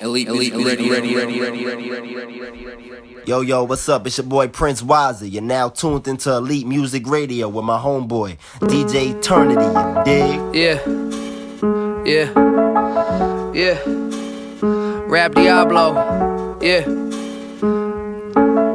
Elite, elite, ready, ready, ready, ready, ready, ready, ready, ready, ready. Yo, yo, what's up? It's your boy Prince Wazza. You're now tuned into Elite Music Radio with my homeboy, DJ Eternity, you dig? Yeah, yeah, yeah. Rap Diablo, yeah.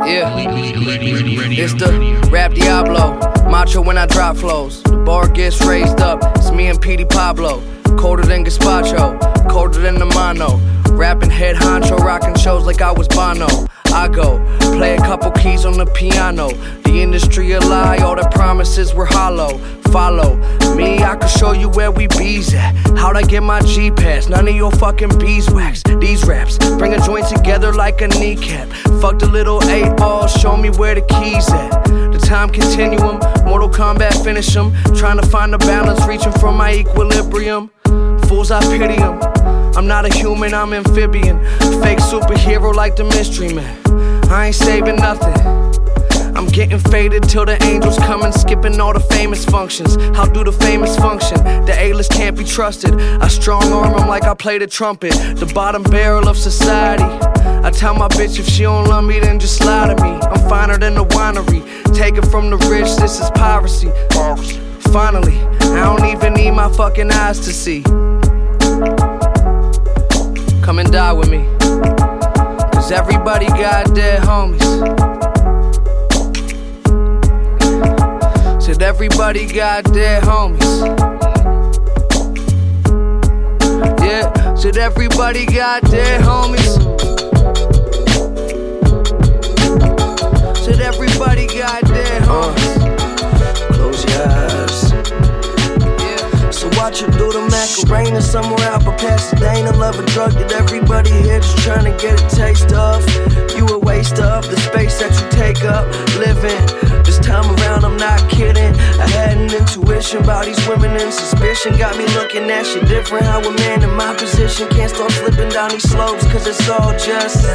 Yeah, it's the Rap Diablo. Macho when I drop flows. The bar gets raised up. It's me and Petey Pablo. Colder than Gazpacho, colder than the mono. Rapping head honcho, rocking shows like I was Bono. I go, play a couple keys on the piano. The industry a lie, all the promises were hollow. Follow me, I can show you where we bees at. How'd I get my G pass? None of your fucking beeswax. These raps bring a joint together like a kneecap. Fuck the little eight ball, show me where the keys at. The time continuum, Mortal Kombat finish them. Trying to find the balance, reaching for my equilibrium. Fools, I pity them. I'm not a human, I'm amphibian. Fake superhero like the mystery man. I ain't saving nothing. I'm getting faded till the angels come and skipping all the famous functions. How do the famous function? The A-list can't be trusted. I strong arm 'em like I play the trumpet. The bottom barrel of society. I tell my bitch if she don't love me, then just lie to me. I'm finer than the winery. Take it from the rich, this is piracy. Finally, I don't even need my fucking eyes to see. Come and die with me. Cause everybody got dead homies. Said everybody got dead homies. Yeah, said everybody got dead homies. Said everybody got dead homies. Uh, close your eyes. Watch her do the Macarena somewhere out by Pasadena. Love a drug that everybody here just trying to get a taste of. You a waste of the space that you take up living. This time around, I'm not kidding. I had an intuition about these women and suspicion. Got me looking at shit different. How a man in my position can't start slipping down these slopes, cause it's all just.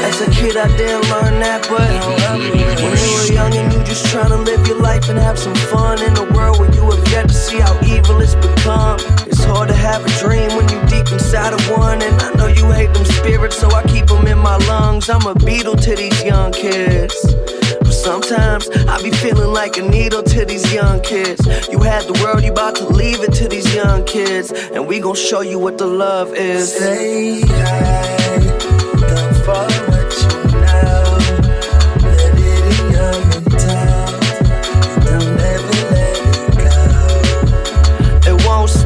As a kid, I didn't learn that, but when you were young and you just trying to live your life and have some fun in a world where you have yet to see how evil it's become. It's hard to have a dream when you deep inside of one, and I know you hate them spirits, so I keep them in my lungs. I'm a beetle to these young kids. But sometimes I be feeling like a needle to these young kids. You had the world, you about to leave it to these young kids, and we gon' show you what the love is. Stay high, don't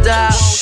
down.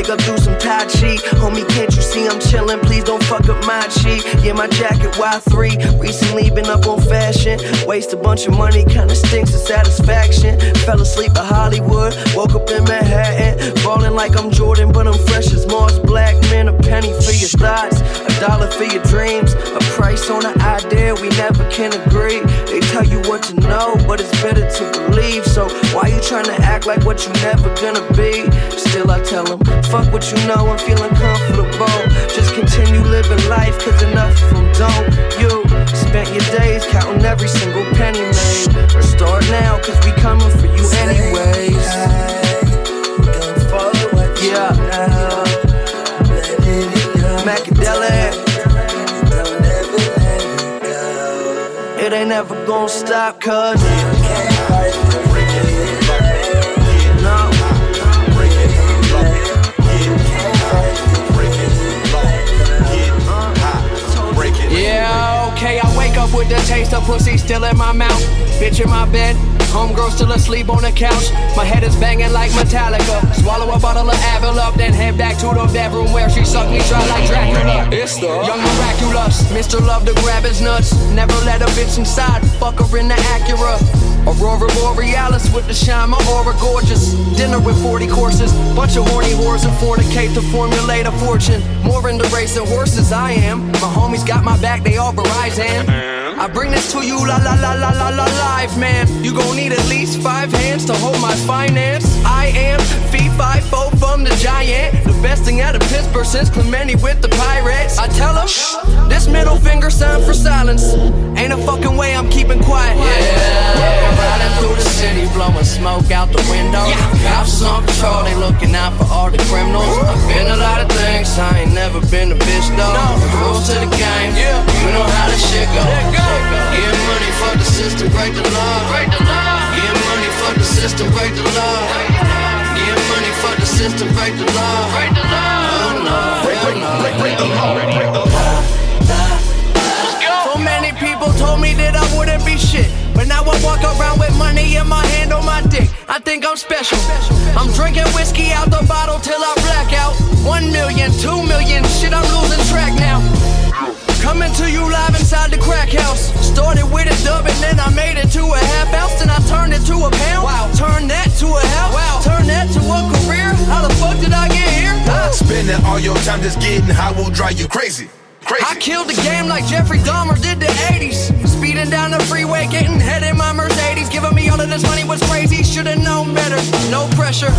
Wake up, do some Tai Chi. Homie, can't you see I'm chillin'? Please don't fuck up my chi. Yeah, my jacket Y3. Recently been up on fashion. Waste a bunch of money, kinda stinks of satisfaction. Fell asleep at Hollywood, woke up in Manhattan. Falling like I'm Jordan, but I'm fresh as Mars Black. Man, a penny for your thoughts, a dollar for your dreams. A price on an idea we never can agree. They tell you what to know, but it's better to believe. So why you You tryna act like what you never gonna be. Still, I tell them, fuck what you know, I'm feeling comfortable. Just continue living life, cause enough of them don't. You spent your days counting every single penny made. Or start now, cause we coming for you anyways. Yeah. Macadelic. It ain't never gonna stop, cuz. No. Yeah, okay, I wake up with the taste of pussy still in my mouth. Bitch in my bed, homegirl still asleep on the couch. My head is banging like Metallica. Swallow a bottle of Advil up, then head back to the bedroom where she sucked me dry like Dracula. It's the young miraculous, Mr. Love to grab his nuts. Never let a bitch inside, fuck her in the Acura. Aurora Borealis with the shine, my aura gorgeous. Dinner with 40 courses, bunch of horny whores and fornicate to formulate a fortune. More in the race than horses I am. My homies got my back, they all Verizon. I bring this to you, la la la la la la live, man. You gon' need at least five hands to hold my finance. I am fee five four from the giant, the best thing out of Pittsburgh since Clemente with the Pirates. I tell 'em this middle finger sign for silence. Ain't a fucking way I'm keeping quiet. Yeah, riding through the city, blowing smoke out the window. Cops on patrol, they looking out for all the criminals. I've been a lot of things, I ain't never been a bitch though. Rules to the game, you know how this shit go. Get money for the system, break the law. Get money for the system, break the law. Get money for the system, break the law. Oh no, hell no. So many people told me that I wouldn't be shit. But now I walk around with money in my hand on my dick. I think I'm special. I'm drinking whiskey out the bottle till I black out. One million, two million, shit, I'm losing track now. Coming to you live inside the crack house. Started with a dub and then I made it to a half ounce. Then I turned it to a pound. Wow. Turned that to a house. Wow. Turned that to a career. How the fuck did I get here? Ah. Spending all your time just getting high will drive you crazy. Crazy. I killed the game like Jeffrey Dahmer did the 80s. Speeding down the freeway, getting head in my Mercedes. Giving me all of this money was crazy. Should've known better. No pressure.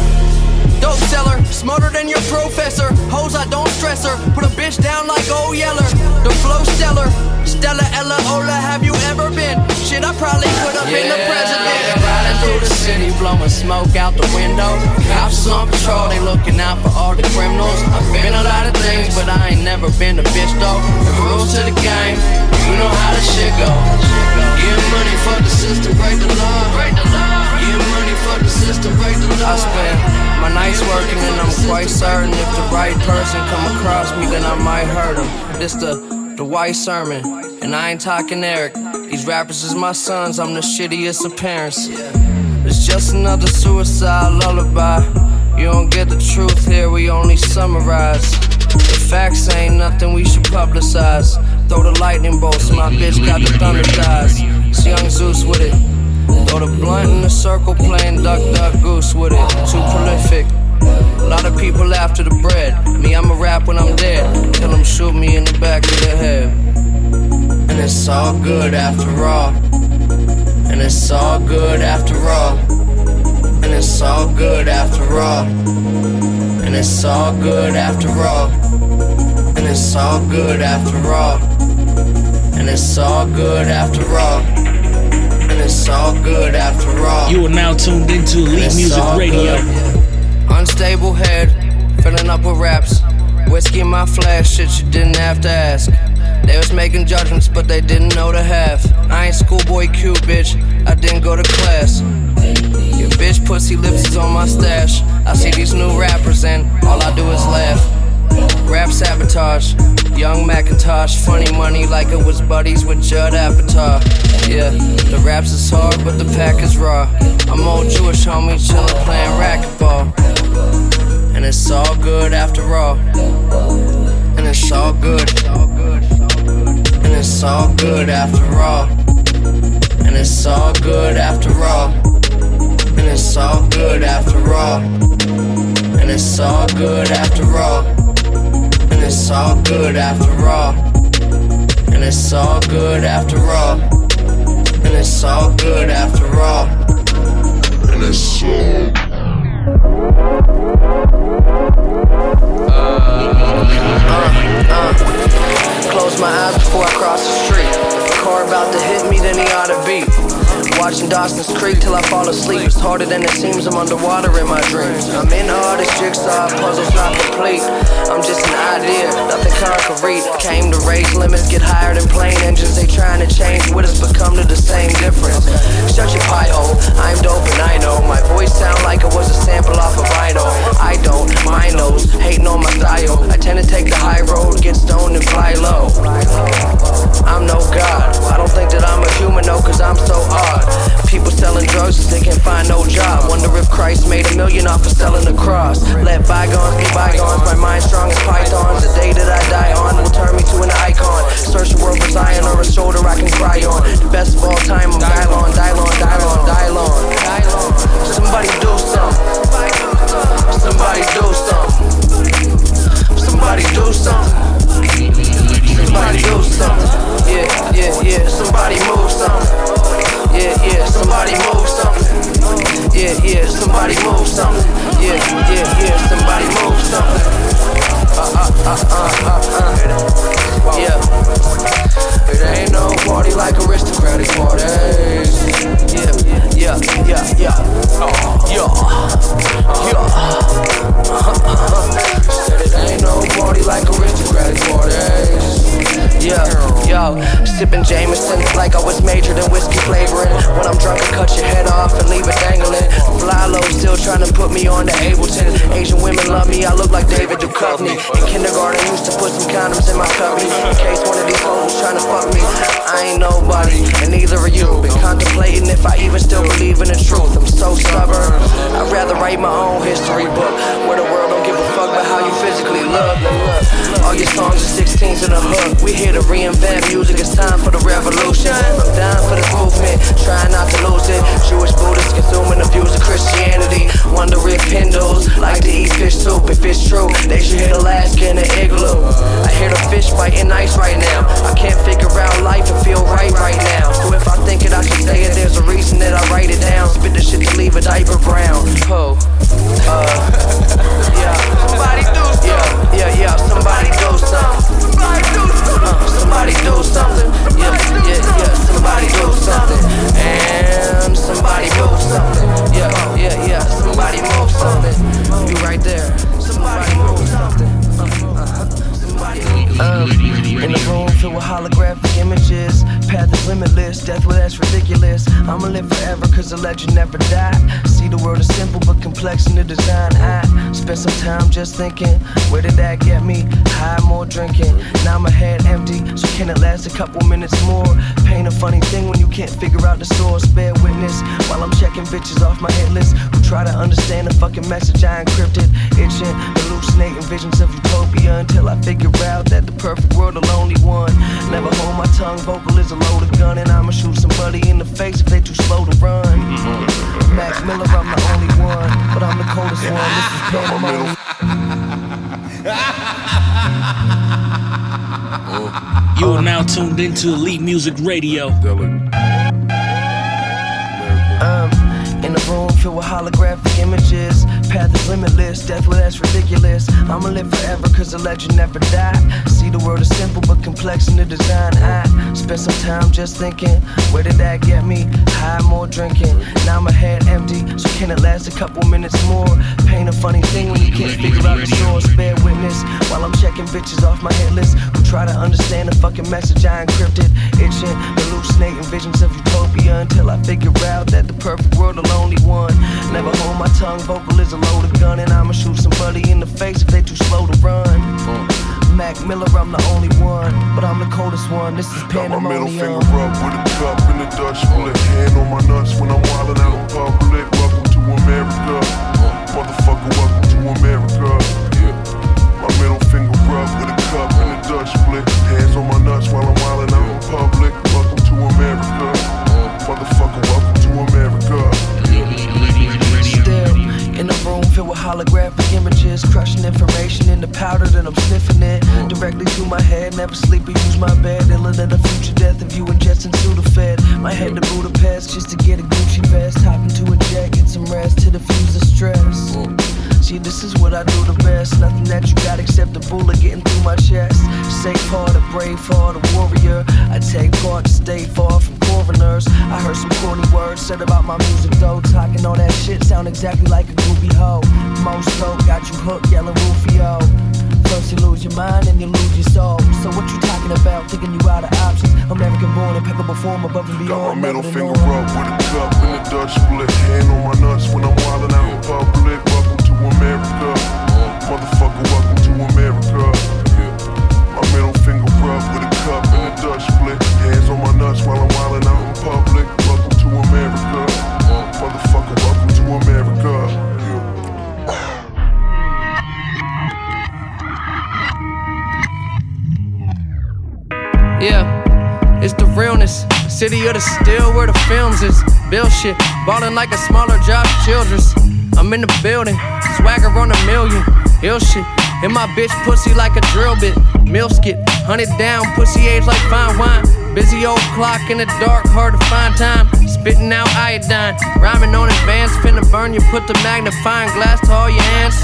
Dope seller, smarter than your professor. Hoes, I don't stress her. Put a bitch down like old Yeller. The flow stellar. Stella, Ella, Ola, have you ever been? Shit, I probably could have been the president. Riding through the city, blowing smoke out the window. Cops on patrol, they looking out for all the criminals. I've been a lot of things, but I ain't never been a bitch though. The rules to the game, you know how the shit go. Get money for the system, break the law. Money for the system, break the law. I spend my nights working and I'm quite certain if the right person come across me, then I might hurt him. This the the white sermon, and I ain't talking Eric. These rappers is my sons, I'm the shittiest of parents. It's just another suicide lullaby. You don't get the truth here, we only summarize. The facts ain't nothing we should publicize. Throw the lightning bolts, my bitch got the thunder thighs. It's young Zeus with it. Throw the blunt in the circle, playing duck, duck, goose with it. Too prolific. A lot of people after the bread. Me, I'ma rap when I'm dead. Till them shoot me in the back of the head. And it's all good after all. And it's all good after all. And it's all good after all. And it's all good after all. And it's all good after all. And it's all good after all. It's all good after all. You are now tuned into Elite Music Radio. good. Unstable head, filling up with raps. Whiskey in my flash, shit you didn't have to ask. They was making judgments, but they didn't know to have. I ain't schoolboy Q, bitch. I didn't go to class. Your bitch pussy lips is on my stash. I see these new rappers and all I do is laugh. Rap sabotage, young Macintosh, funny money like it was buddies with Judd Apatow. Yeah, the raps is hard, but the pack is raw. I'm old Jewish homie chillin' playing racquetball. And it's all good after all. And it's all good. And it's all good after all. And it's all good after all. And it's all good after all. And it's all good after all and it's all good after all. And it's all good after all. And it's all good after all. And it's all. Dawson's Creek till I fall asleep. It's harder than it seems, I'm underwater in my dreams. I'm in all this jigsaw, puzzle's not complete. I'm just an idea, nothing concrete. Came to raise limits, get higher than plane engines. They trying to change what has become to the same difference. Shut your pie hole, oh, I'm dope and I know. My voice sound like it was a sample off of vinyl. I don't mind those, hating on my style. I tend to take the high road, get stoned and fly low. I'm no god, I don't think that I'm a human, no, cause I'm so odd. People selling drugs cause they can't find no job. Wonder if Christ made a million off of selling the cross. Let bygones be bygones, my mind strong as pythons. The day that I die on will turn me to an icon. Search the world for Zion or a shoulder I can cry on. The best of all time, I'm Dylan, Dylan, Dylan, Dylan. Somebody do something. Somebody do something. Somebody do something. Somebody do something. Yeah, yeah, yeah. Somebody move something. Yeah, yeah. Somebody move something. Yeah, yeah. Somebody move something. Yeah, yeah, yeah. Somebody move something. Uh, uh, uh, uh, uh, uh. Yeah. It ain't no party like aristocratic parties. Yeah, yeah, yeah, yeah. Oh, yeah, yeah. Said it ain't no party like aristocratic parties. Yeah, yo, sipping Jameson like I was majored in whiskey flavoring. When I'm drunk, I cut your head off and leave it dangling. Fly low, still trying to put me on to Ableton. Asian women love me, I look like David Duchovny. In kindergarten, used to put some condoms in my cubby in case one of these hoes was trying to fuck me. I ain't nobody, and neither are you. Been contemplating if I even still believe in the truth. I'm so stubborn. I'd rather write my own history book where the world don't give a fuck about how you physically look. All your songs are 16s in a hook. We here to reinvent music. It's time for the revolution. I'm down for this movement, trying not to lose it. Jewish Buddhists consuming the views of Christianity. Wonder if Hindus like to eat fish soup. If it's true, they should hit Alaska in an igloo. I hear the fish biting ice right now. I can't figure out life and feel right right now. So if I think it, I should say it. There's a reason that I write it down. Spit the shit to leave a diaper brown. Oh, uh, yeah. Somebody do something. Yeah, yeah, yeah. Somebody do something. Somebody do something. Somebody do something. Yeah, yeah, yeah. Somebody do something. And somebody something. Yeah, yeah, yeah. Somebody move something. You right there. Somebody move something. Uh, uh, um, in the room filled with holographic images. Path is limitless, death, well, that's ridiculous. I'ma live forever, cause the legend never died. See, the world is simple but complex in the design. I spent some time just thinking, where did that get me? High, more drinking. Now my head empty, so can it last a couple minutes more? Pain a funny thing when you can't figure out the source. Bear witness while I'm checking bitches off my hit list who try to understand the fucking message I encrypted. Itching, hallucinating visions of utopia until I figure out that the perfect world will only one. Never hold my tongue, vocal is a loaded gun, and I'ma shoot somebody in the face if they too slow to run. Mac Miller, I'm the only one, but I'm the coldest one. This is pandemonium. You are now tuned into Elite Music Radio. In a room filled with holographic images. Path is limitless, death, well, that's ridiculous. I'ma live forever, cause the legend never died. See, the world is simple but complex in the design. I spent some time just thinking, where did that get me? High, more drinking. Now my head last a couple minutes more? Pain a funny thing when you can't figure out the source. Bear witness while I'm checking bitches off my hit list who try to understand the fucking message I encrypted. Itching, hallucinating visions of utopia until I figure out that the perfect world will only one. Never hold my tongue, vocal is a loaded gun, and I'ma shoot somebody in the face if they too slow to run. Mac Miller, I'm the only one, but I'm the coldest one. This is Got my middle finger up with a cup and a Dutch split. Hand on my nuts when I'm wildin' out in public. To America. Uh, motherfucker, welcome to America. My middle finger up with a cup and a Dutch split. Hands on my nuts while I'm wildin' out in public. Welcome to America. Uh, motherfucker, welcome to America. In a room filled with holographic images, crushing information into powder, then I'm sniffing it directly through my head. Never sleep or use my bed. Iller than the future death of you ingesting Sudafed. My head to Budapest just to get a Gucci vest. Hop into a jet, get some rest to diffuse the stress. See, this is what I do the best. Nothing that you got except a bullet getting through my chest. Safe heart, a brave heart, a warrior. I take part to stay far from coroners. I heard some corny words said about my music though. Talking all that shit sound exactly like a groovy hoe. Most dope got you hooked, yelling Rufio. First you lose your mind and you lose your soul. So what you talking about? Thinking you out of options. American born, impeccable form above and beyond. Got my middle finger up with a cup and a Dutch split. Hand on my nuts when I'm wildin' out in public. Welcome to America. Motherfucker, welcome to America. Dutch split. Hands on my nuts while I'm wildin' out in public. Welcome to America. Motherfucker, welcome to America. Yeah. It's the realness. City of the still where the films is. Bill shit, ballin' like a smaller Josh Childress. I'm in the building, swagger on a million. Ill shit, in my bitch pussy like a drill bit. Mill skit, hunted down, pussy age like fine wine. Busy old clock in the dark, hard to find time. Spitting out iodine, rhyming on advance, finna burn you. Put the magnifying glass to all your hands.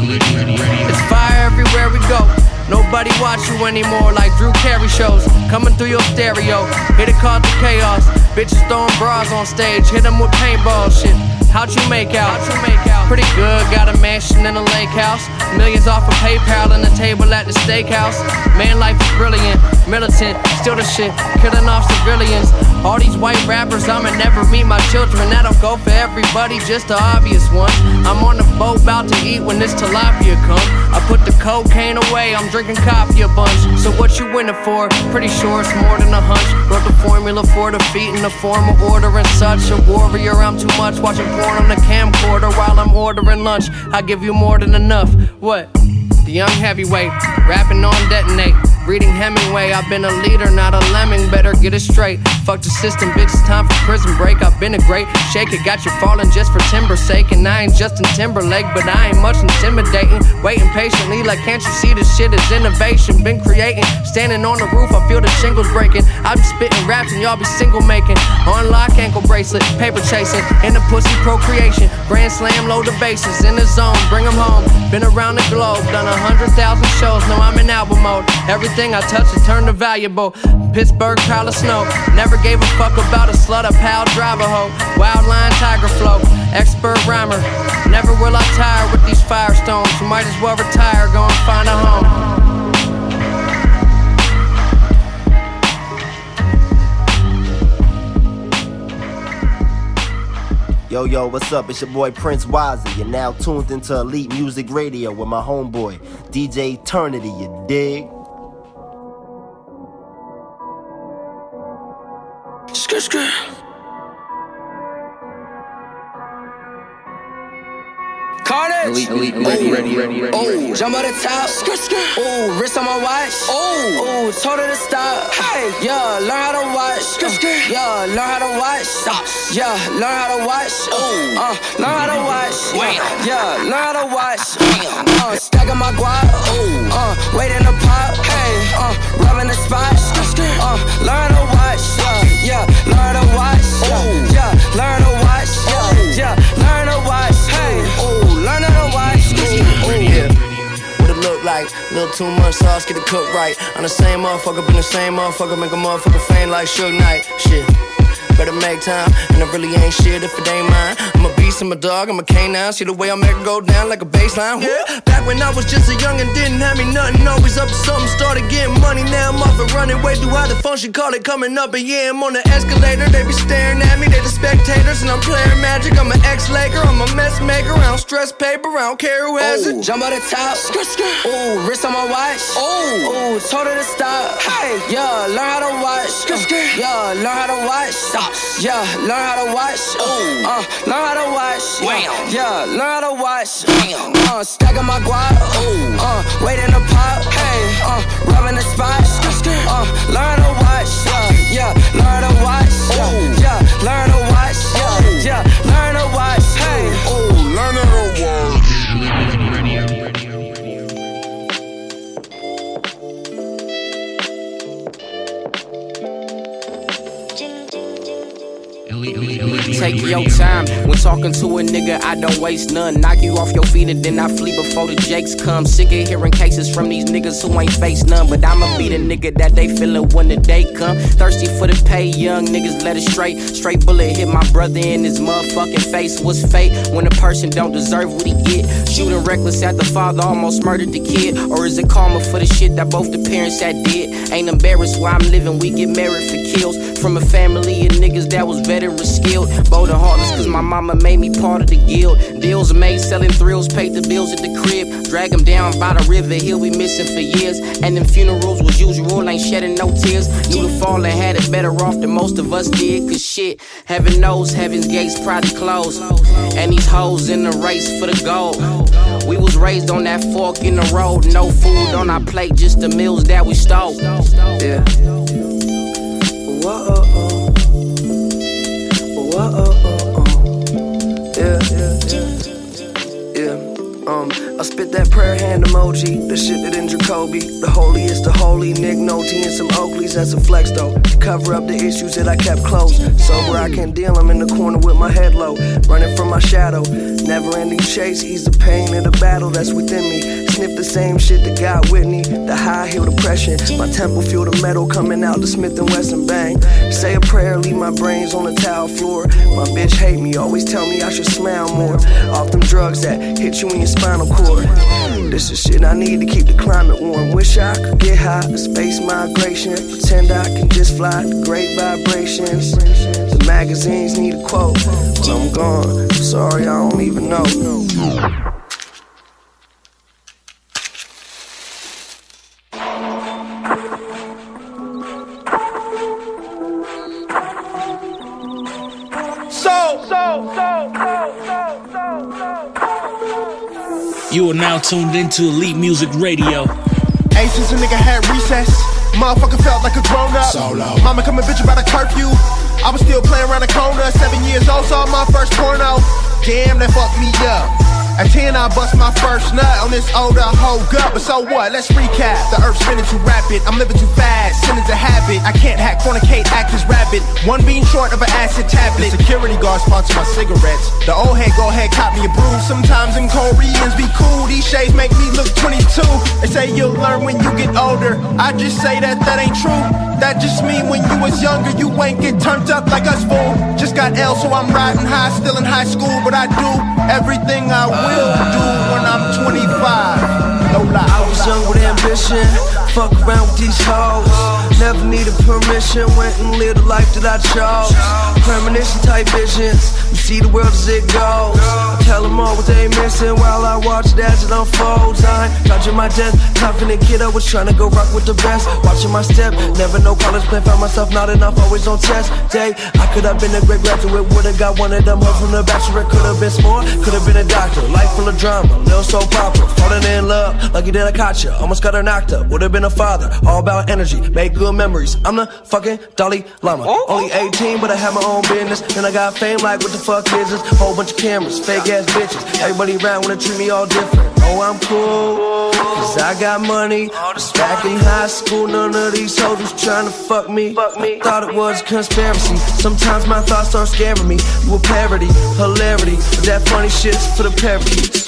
It's fire everywhere we go. Nobody watch you anymore like Drew Carey shows. Coming through your stereo. Hit it called the chaos. Bitches throwing bras on stage. Hit them with paintball shit. How'd you make out? How'd you make out? Pretty good. Got a mansion in a lake house. Millions off of PayPal and a table at the steakhouse. Man, life is brilliant. Militant. Still the shit. Killing off civilians. All these white rappers, I'ma never meet my children. That'll go for everybody, just the obvious ones. I'm on the boat, about to eat when this tilapia come. I put the cocaine away, I'm drinking coffee a bunch. So what you winning for? Pretty sure it's more than a hunch. Wrote the formula for defeating the form of order and such. A warrior, I'm too much. Watching porn on the camcorder while I'm ordering lunch. I give you more than enough. What? The young heavyweight, rapping on detonate. Reading Hemingway, I've been a leader, not a lemming. Better get it straight. Fuck the system, bitch. It's time for prison break. I've been a great shake it, got you falling just for timber's sake. And I ain't Justin Timberlake, but I ain't much intimidating. Waiting patiently, like can't you see this shit is innovation? Been creating, standing on the roof, I feel the shingles breaking. I be spitting raps and y'all be single making. Unlock ankle bracelet, paper chasing, in the pussy procreation. Grand slam, load the bases in the zone, bring 'em home. Been around the globe, done a hundred thousand shows. Now I'm in album mode. Everything I touch is turned to valuable. Pittsburgh pile of snow. Never gave a fuck about a slut, a pal, driver hoe. Wild line, tiger flow. Expert rhymer. Never will I tire with these firestones. You might as well retire, go and find a home. Yo, yo, what's up? It's your boy Prince Wazzy. You're now tuned into Elite Music Radio with my homeboy, DJ Eternity, you dig? Carnage. Elite, elite, elite, ready, ready, ready, Oh, jump on the top. Skr, skr. Oh, wrist on my watch. Oh, oh, told her to stop. Hey, yeah, learn how to watch. Skr, skr. Yeah, learn how to watch. Yeah, learn how to watch. Oh, uh, learn how to watch. Yeah, learn how to watch. Uh, stacking my guap. Oh, uh, waiting to pop. Hey, uh, rubbing the spot. Skr, skr. Uh, learn how to watch. Yeah, yeah, learn how to watch. Like? Little too much sauce, get it cooked right. I'm the same motherfucker, been the same motherfucker, make a motherfucker faint like Suge Knight. Shit. Better make time, and I really ain't shit if it ain't mine. I'm a beast, I'm a dog, I'm a canine. See the way I make it go down like a baseline. Yeah. Back when I was just a young and didn't have me nothing, always up to something. Started getting money, now I'm off and running. Way through how the function, call it coming up, and yeah, I'm on the escalator. They be staring at me, they the spectators, and I'm playing magic. I'm an ex-Laker, I'm a mess maker. I don't stress paper, I don't care who has it. Jump out the top, ooh, wrist on my watch. Ooh, ooh, told her to stop. Hey, yeah, learn how to watch. Yeah, learn how to watch. Stop. Yeah, learn how to watch. Ooh, uh, learn how to watch. Yeah, yeah, learn how to watch. Uh, stacking my guap. Ooh, uh, waiting to pop. Hey, uh, rubbing the spot. Uh, learn how to watch. Yeah, yeah, learn how to watch. Yeah, yeah, learn how to watch. Yeah, yeah, learn to watch. Hey, Oh, learn to Take your time when talking to a nigga, I don't waste none. Knock you off your feet and then I flee before the jakes come. Sick of hearing cases from these niggas who ain't face none. But I'ma be the nigga that they feelin' when the day come. Thirsty for the pay, young niggas let it straight. Straight bullet hit my brother in his motherfucking face. What's fate when a person don't deserve what he get? Shooting reckless at the father, almost murdered the kid. Or is it karma for the shit that both the parents had did? Ain't embarrassed why I'm living, we get married for kills. From a family of niggas that was veteran skilled. Bold and heartless, cause my mama made me part of the guild. Deals made selling thrills, paid the bills at the crib. Drag him down by the river, he'll be missing for years. And them funerals was usual, ain't shedding no tears. Knew the fallen had it better off than most of us did. Cause shit, heaven knows heaven's gates probably closed. And these hoes in the race for the gold. We was raised on that fork in the road. No food on our plate, just the meals that we stole. Yeah. Whoa, Yeah, yeah, yeah. Yeah. Um, I spit that prayer hand emoji, the shit that in Jacoby. The holiest the holy, Nick Nolte and some Oakleys, that's a flex though. Cover up the issues that I kept close. Sober, I can't deal, I'm in the corner with my head low. Running from my shadow. Never ending chase, ease the pain of the battle that's within me. Sniff the same shit that got Whitney. The high heel depression. My temple feel the metal coming out the Smith and Wesson bang. Say a prayer, leave my brains on the tile floor. My bitch hate me, always tell me I should smile more. Off them drugs that hit you in your spinal cord. This is shit I need to keep the climate warm. Wish I could get high, space migration. Pretend I can just fly to great vibrations. The magazines need a quote. Well, I'm gone. Sorry, I don't even know. You are now tuned into Elite Music Radio. Hey, since a nigga had recess, motherfucker felt like a grown up. Solo. Mama come a bitch about a curfew. I was still playing around the corner. Seven years old, saw my first porno. Damn, that fucked me up. At 10, I bust my first nut on this older hoe gut. But so what? Let's recap. The earth spinning too rapid. I'm living too fast. Sin is a habit. I can't hack, fornicate, act as rabbit. One being short of an acid tablet. The security guard sponsor my cigarettes. The old head go ahead, cop me a brew. Sometimes them Koreans be cool. These shades make me look 22. They say you'll learn when you get older. I just say that that ain't true. That just mean when you was younger, you ain't get turned up like us fool. Just got L, so I'm riding high, still in high school, but I do everything I will do when I'm 25. No lie. I was young with ambition, fuck around with these hoes. Never needed permission, went and lived the life that I chose. Premonition type visions, see the world as it goes. Tell them all what they missing while I watch it as it unfolds. I'm dodging my death, confident kid, I was trying to go rock with the best. Watching my step, never no college plan, found myself not enough, always on test day. Could have been a great graduate, would've got one of them hoes from the bachelor, could have been smart, could have been a doctor. Life full of drama, little soap opera, falling in love, lucky that I caught ya. Almost got her knocked up, would've been a father, all about energy, make good memories. I'm the fucking Dalai Lama. Oh. Only 18, but I have my own business. And I got fame, like what the fuck is this? Whole bunch of cameras, fake ass bitches. Everybody around wanna treat me all different. Oh, I'm cool, cause I got money. Back in high school, none of these hoes was trying to fuck me. I thought it was conspiracy. Sometimes my thoughts start scaring me. You a parody, hilarity. That funny shit's for the parodies.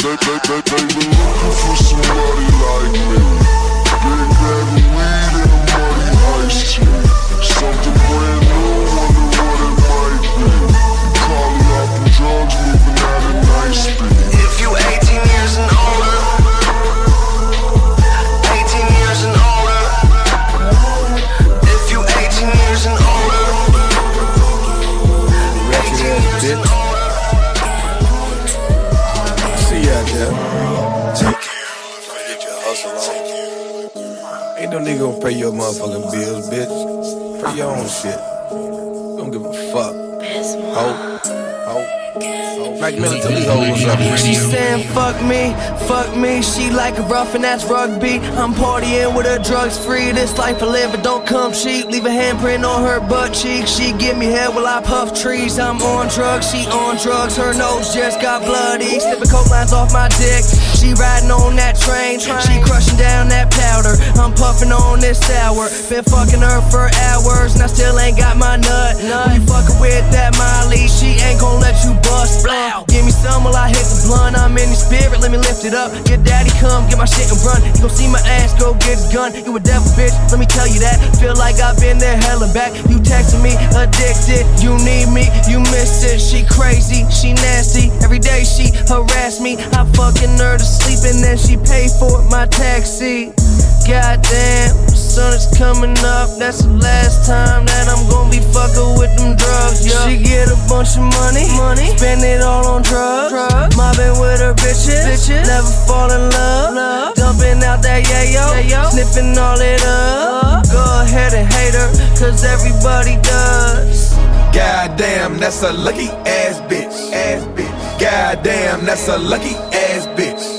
A rough and that's rugby. I'm partying with her drugs free. This life I live, it don't come cheap. Leave a handprint on her butt cheek. She give me head while I puff trees. I'm on drugs, she on drugs. Her nose just got bloody. Slipping coke lines off my dick. She riding on that train. She crushing down that powder. I'm puffing on this sour. Been fucking her for hours and I still ain't got my nut. When you fucking with that Molly, she ain't gon' let you bust. Uh, give me some while I hit the blunt. I'm in the spirit, let me lift it up. Get daddy come, get my shit and run. You gon' see my ass, go get his gun. You a devil bitch, let me tell you that. Feel like I've been there, hell and back. You texting me, addicted. You need me, you miss it. She crazy, she nasty. Every day she harass me. I fucking her to sleep and then she pay for my taxi. Goddamn, sun is coming up. That's the last time that I'm gonna be fucking with them drugs. Yeah. She get a bunch of money, money, spend it all on drugs. drugs. Mobbing with her bitches, bitches. never fall in love. love. Dumping out that yayo, yayo. sniffing all it up. Go ahead and hate her, cause everybody does. Goddamn, that's a lucky ass bitch. Ass bitch. Goddamn, that's a lucky ass bitch.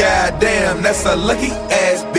Goddamn, that's a lucky ass.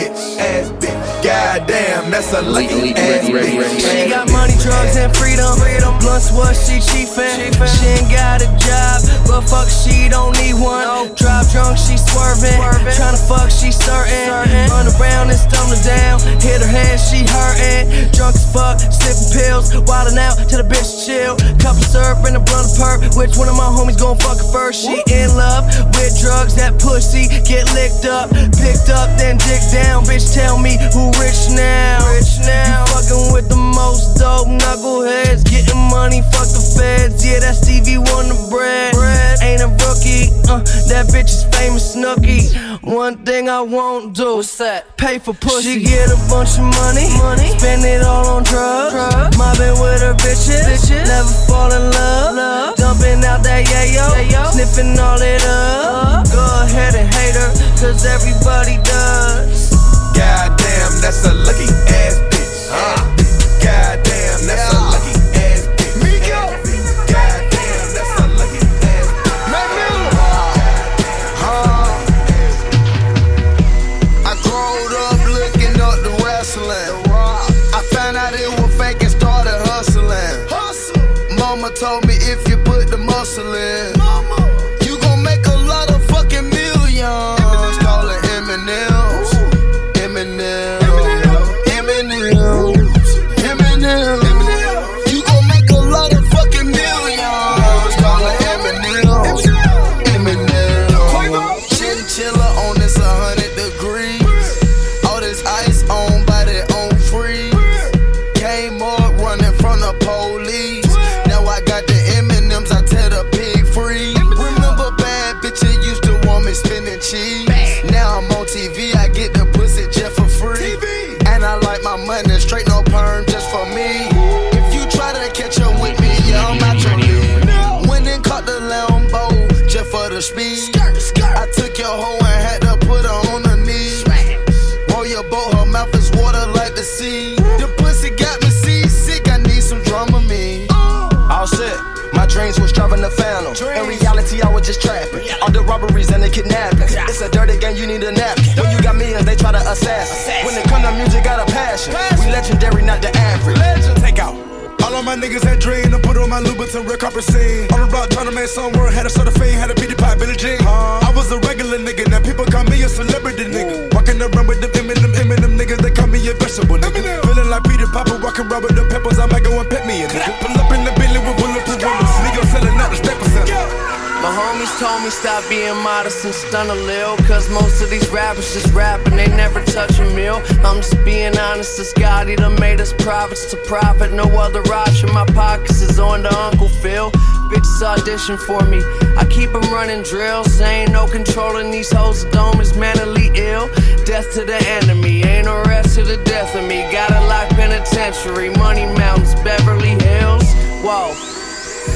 Goddamn, that's a lucky ass bitch. She got money, drugs, and freedom. freedom. Blunts what she chiefin'. She ain't got a job, but fuck, she don't need one. Drive drunk, she swerving. Tryna fuck, she certain. Run around and stumble down. Hit her head, she hurtin'. Drunk as fuck, sippin' pills. Wildin' out till the bitch chill. Cup of syrup and a blunt of perp. Which one of my homies gon' fuck her first? She in love with drugs, that pussy get licked up. Picked up, then dig down. Bitch, tell me who rich now. Rich now. You fucking with the most dope knuckleheads. Getting money, fuck the feds. Yeah, that's Stevie Wonder bread. Ain't a rookie. Uh, that bitch is famous Snooki. One thing I won't do. What's that? Pay for pussy. She get a bunch of money. Money. Spend it all on drugs. drugs. Mobbing with her bitches. bitches. Never fall in love. love. Dumping out that yayo. yayo. Sniffing all it up. Go ahead and hate her. Cause everybody does. Goddamn, that's a lucky ass bitch. Goddamn, phantom. In reality, I was just trapping. All the robberies and the kidnappings. It's a dirty game, you need a napkin. When you got millions, they try to assassin. When it come to music, got a passion. We legendary, not the average. Take out. All of my niggas had dream to put on my Louboutin red carpet scene. On the block trying to make some word, had a fame, had a told me stop being modest and stun a lil. Cause most of these rappers just rap and they never touch a meal. I'm just being honest, this Scotty done made us prophets to profit. No other option, my pockets is on the Uncle Phil. Bitches audition for me. I keep them running drills. Ain't no controlling these hoes. The dome is mentally ill. Death to the enemy. Ain't no rest to the death of me. Got a lock penitentiary. Money Mountains, Beverly Hills. Whoa.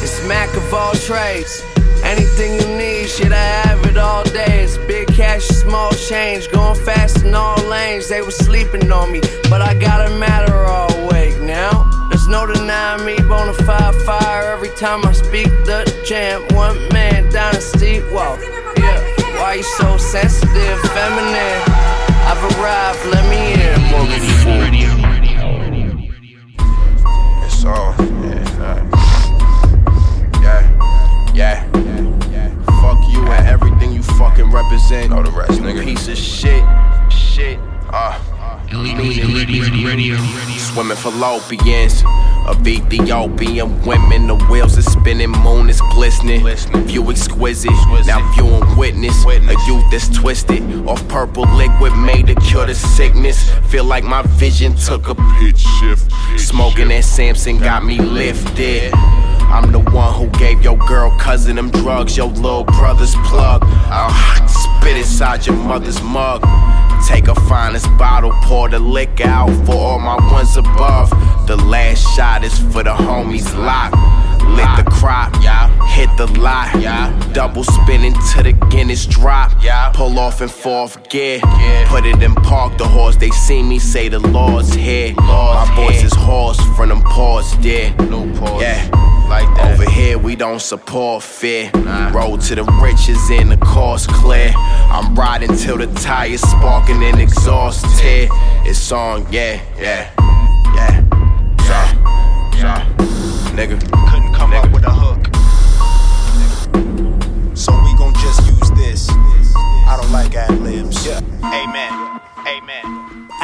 It's Mac of all trades. Anything you need, shit, I have it all day. It's big cash, small change, going fast in all lanes. They was sleeping on me, but I got a matter all awake now. There's no denying me, bona fide fire every time I speak the jam, one man down a steep walk. Yeah, why you so sensitive, feminine? I've arrived, let me in. It's all, represent. Know the rest, nigga. Piece of shit, shit. Uh, Swimming fallopians of Ethiopian women. The wheels are spinning, moon is glistening. View exquisite, now viewing witness. A youth that's twisted off purple liquid made to cure the sickness. Feel like my vision took a pitch shift. Smoking that Samson got me lifted. I'm the one who gave your girl cousin them drugs, your little brother's plug. I'll spit inside your mother's mug. Take a finest bottle, pour the liquor out for all my ones above. The last shot is for the homies locked. Lit the crop, yeah. hit the lot, yeah. double spinning to the Guinness drop. Yeah. Pull off in fourth gear, put it in park. The horse they see me say the Lord's here. my voice is hoarse from them paws there. No pause. Yeah. Like that. Over here, we don't support fear. Road to the riches in the course clear. I'm riding till the tires sparking and exhaust tear. It's on, yeah, yeah, yeah. So, so, nigga. Couldn't come up with a hook. So we gon' just use this. I don't like ad libs. Yeah. Amen.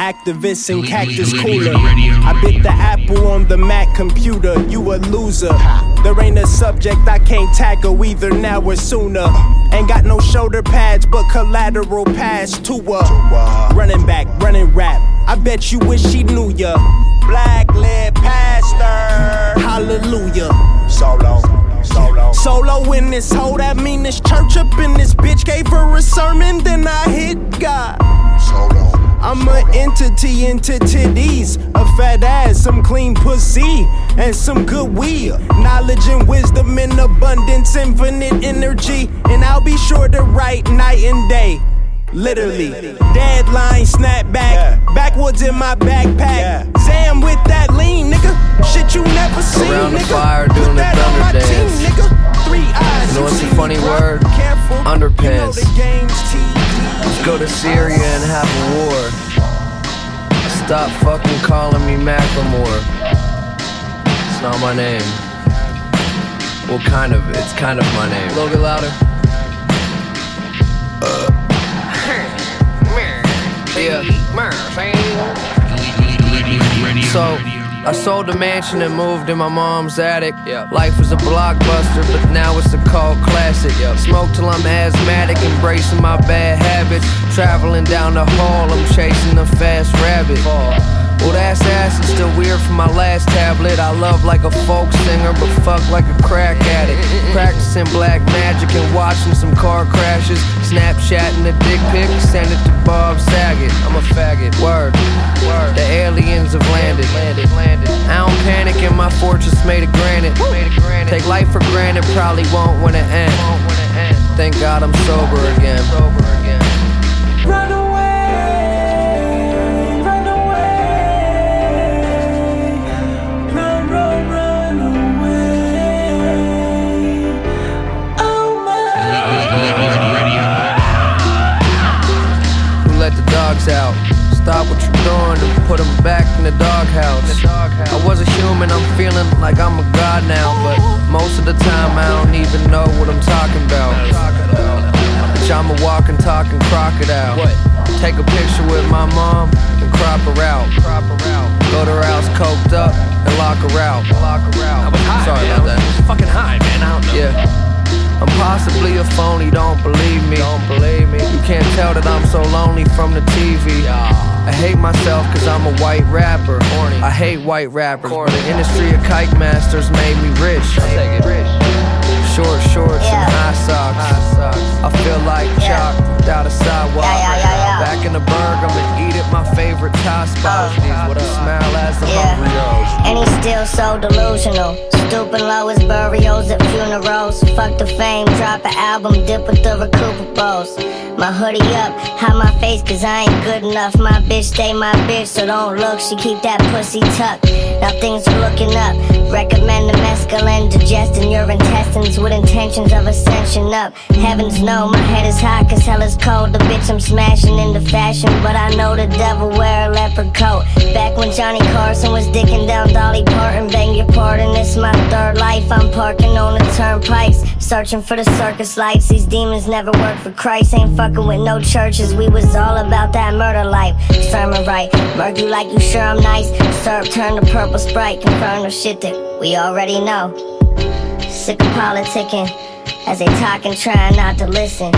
Activists and cactus cooler. I bit the apple on the Mac computer. You a loser. There ain't a subject I can't tackle either now or sooner. Ain't got no shoulder pads, but collateral pass to a running back, running rap. I bet you wish she knew ya. Black led pastor. Hallelujah. Solo. Solo. Solo in this hole, that mean this church up in this bitch gave her a sermon, then I hit God. Solo. I'm an entity into titties, a fat ass, some clean pussy, and some good weed. Knowledge and wisdom in abundance, infinite energy, and I'll be sure to write night and day. Literally, deadline snapback, backwards in my backpack. Zam with that lean, nigga. Shit you never seen, Around the nigga. fire Put doing the that on my thunder team, nigga. Three eyes. You know what's a funny word? Careful. Underpants. You know the game's Let's go to Syria and have a war. Stop fucking calling me Macklemore. It's not my name. Well, kind of. It's kind of my name. A little bit louder. Uh. Yeah. So, I sold the mansion and moved in my mom's attic. Life was a blockbuster, but now it's a cult classic. Smoke till I'm asthmatic, embracing my bad habits. Traveling down the hall, I'm chasing a fast rabbit. Well, that's acid, still weird from my last tablet. I love like a folk singer, but fuck like a crack addict. Practicing black magic and watching some car crashes. Snapchatting a dick pic, send it to Bob Saget. I'm a faggot. Word. Word. The aliens have landed. Landed. Landed. I don't panic in my fortress made of granite. Made of granite. Take life for granted, probably won't when it end. Won't when it end. Thank God I'm sober again. Sober again. Dogs out? Stop what you're doing and put them back in the doghouse. I was a human, I'm feeling like I'm a god now, but most of the time I don't even know what I'm talking about. Bitch, I'm a walking, talking crocodile. Take a picture with my mom and crop her out. Go to her house coked up and lock her out. Lock her out. Sorry about that. fucking high, man. I don't know. Yeah. I'm possibly a phony, don't believe me. Don't believe me. You can't tell that I'm so lonely from the TV. I hate myself cause I'm a white rapper. I hate white rappers. But the industry of kite masters made me rich. Short shorts and high socks. I feel like chalk without a sidewalk. Back in the Burgh, I'ma eat at my favorite Thai spot. Uh, what I smell as the hungry And he's still so delusional. Stooping low as burials at funerals. fuck the fame. Drop an album, dip with the recuperables. My hoodie up, hide my face cause I ain't good enough. My bitch stay my bitch, so don't look. She keep that pussy tucked. Now things are looking up. Recommend the mescaline, digesting your intestines with intentions of ascension up. Heavens know my head is hot cause hell is cold. The bitch I'm smashing into fashion, but I know the devil wear a leopard coat. Back when Johnny Carson was dicking down Dolly Parton, beg your pardon, it's my third life. I'm parking on the turnpikes, searching for the circus lights. These demons never work for Christ, ain't fucking with no churches. We was all about that murder life. Sermon right, murk you like you sure I'm nice. Syrup turn to purple sprite, confirm the shit that we already know. Sick of politicking as they talk and try not to listen.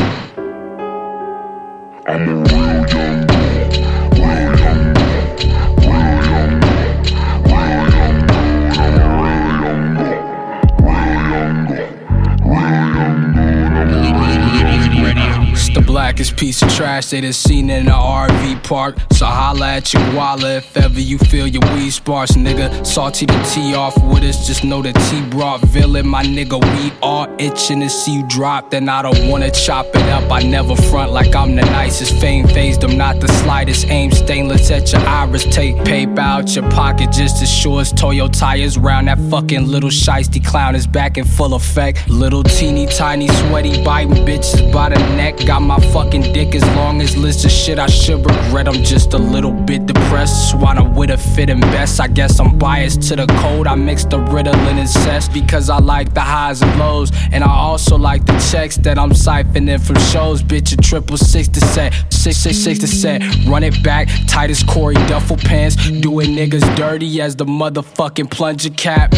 The blackest piece of trash they done seen in an RV park. So holla at your wallet if ever you feel your weed sparse, nigga. Salty the tea off with us, just know the tea brought villain, my nigga. We all itching to see you drop, then I don't wanna chop it up. I never front like I'm the nicest. Fame phased them, not the slightest. Aim stainless at your iris. Take paper out your pocket just as sure as Toyo tires round. That fucking little shiesty clown is back in full effect. Little teeny tiny sweaty biting bitches by the neck. Got my fucking dick as long as list of shit I should regret. I'm just a little bit depressed. Swanna with a fit and best. I guess I'm biased to the code. I mix the Ritalin and cess because I like the highs and lows. And I also like the checks that I'm siphoning from shows. Bitch, a triple six to set. Six, six, six to set. Run it back. Tight as Corey duffel pants. Doing niggas dirty as the motherfucking plunger cap.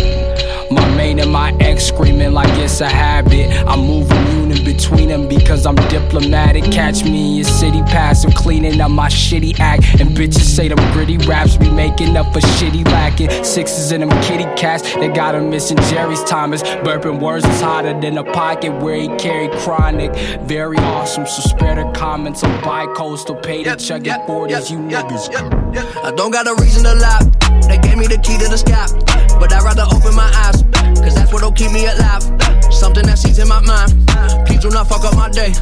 My main and my ex screaming like it's a habit. I move immune in between them because I'm diplomatic. Catch me in your city passive, cleaning up my shitty act. And bitches say them gritty raps be making up for shitty lacking. Sixes in them kitty cats, they got them missing Jerry's Thomas. Burping words is hotter than a pocket where he carry chronic. Very awesome, so spare the comments on bi-coastal. Pay to chuck it 40s, you niggas. I don't got a reason to lie. They gave me the key to the sky, but I'd rather open my eyes, cause that's what'll keep me alive. Something that sees in my mind. Please do not fuck up my day.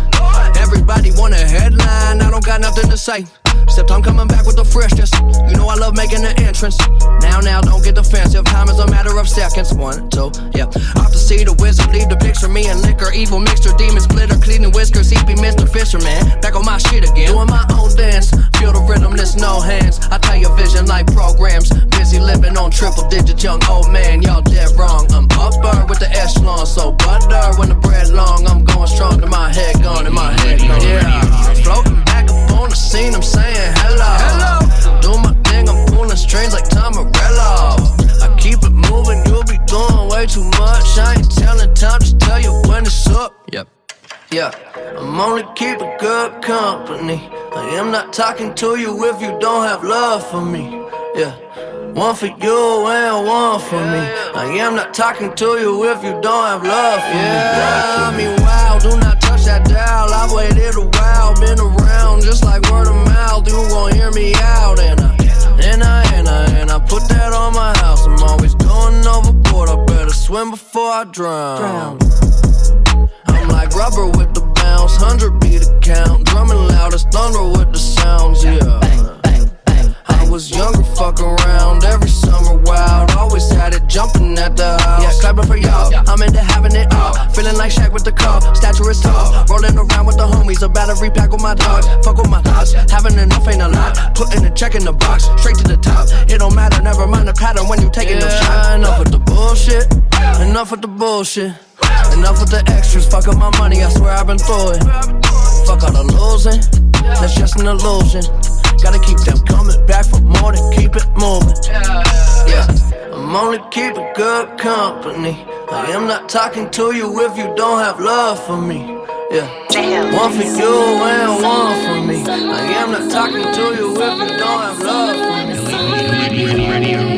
Everybody want a headline, I don't got nothing to say. Except I'm coming back with the freshness. You know I love making the entrance. Now, now, don't get defensive. Time is a matter of seconds. One, two, yeah. Off to see the wizard, leave the picture. Me and liquor, evil mixture, demons, glitter, cleaning whiskers. He be Mr. Fisherman. Back on my shit again. Doing my own dance. Feel the rhythm, there's no hands. I tell your vision like programs. Busy living on triple digit, young old man. Y'all dead wrong. I'm upper with the echelon. So butter when the bread long. I'm going strong to my head gone and my head gone. Yeah. Floating back up on the scene, I'm saying hello. Hello. Do my thing, I'm pulling strings like Tom Morello. I keep it moving, you'll be doing way too much. I ain't telling time, just tell you when it's up. Yep. Yeah, I'm only keeping good company. I am not talking to you if you don't have love for me. Yeah. One for you and one for me. I am not talking to you if you don't have love for me. I mean, wow, do not that dial. I've waited a while, been around just like word of mouth. You gon' hear me out, and I, and I, and I, and I put that on my house. I'm always going overboard. I better swim before I drown. I'm like rubber with the bounce, hundred beat the count, drumming loud as thunder with the sounds. Yeah. I was younger, fuck around every summer wild. Always had it jumping at the house. Yeah, clapping for y'all. I'm into having it all. Feeling like Shaq with the car, Stature is tall. Rolling around with the homies. A battery pack with my dogs. Fuck with my thoughts. Having enough ain't a lot. Putting a check in the box. Straight to the top. It don't matter. Never mind the pattern when you taking yeah, them shots. Enough with the bullshit. Enough with the bullshit. Enough with the extras. Fuck up my money. I swear I've been through it. Fuck all the losing. That's just an illusion. Gotta keep them coming back for more than keep it moving. Yeah, I'm only keeping good company. I am not talking to you if you don't have love for me. Yeah, one for you and one for me. I am not talking to you if you don't have love for me.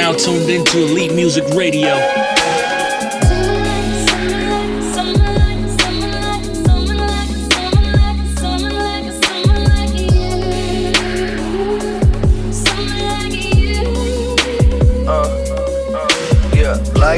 Now tuned into Elite Music Radio.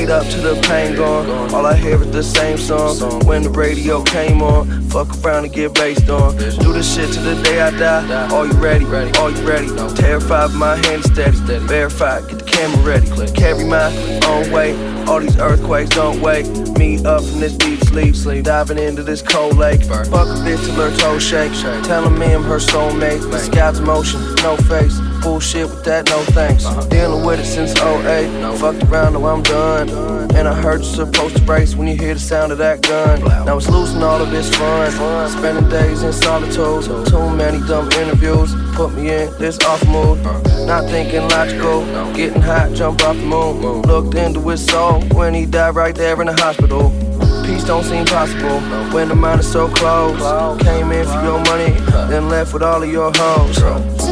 The pain gone. All I hear is the same song. When the radio came on, fuck around and get based on. Do this shit till the day I die. Are you ready? Are you ready? Terrified, my hand steady. Verified, get the camera ready. Carry my own weight. All these earthquakes don't wake me up from this deep sleep. Sleep diving into this cold lake. Fuck a bitch till her toes shake. Me I'm her soulmate. Scout's motion, no face. Bullshit with that, no thanks. Dealing with it since 08. Fucked around, now I'm done. And I heard you're supposed to brace when you hear the sound of that gun. Now it's losing all of its fun. Spending days in solitude. Too many dumb interviews. Put me in this off mood. Not thinking logical. Getting hot, jump off the moon. Looked into his soul when he died right there in the hospital. Peace don't seem possible when the mind is so close. Came in for your money, then left with all of your hoes.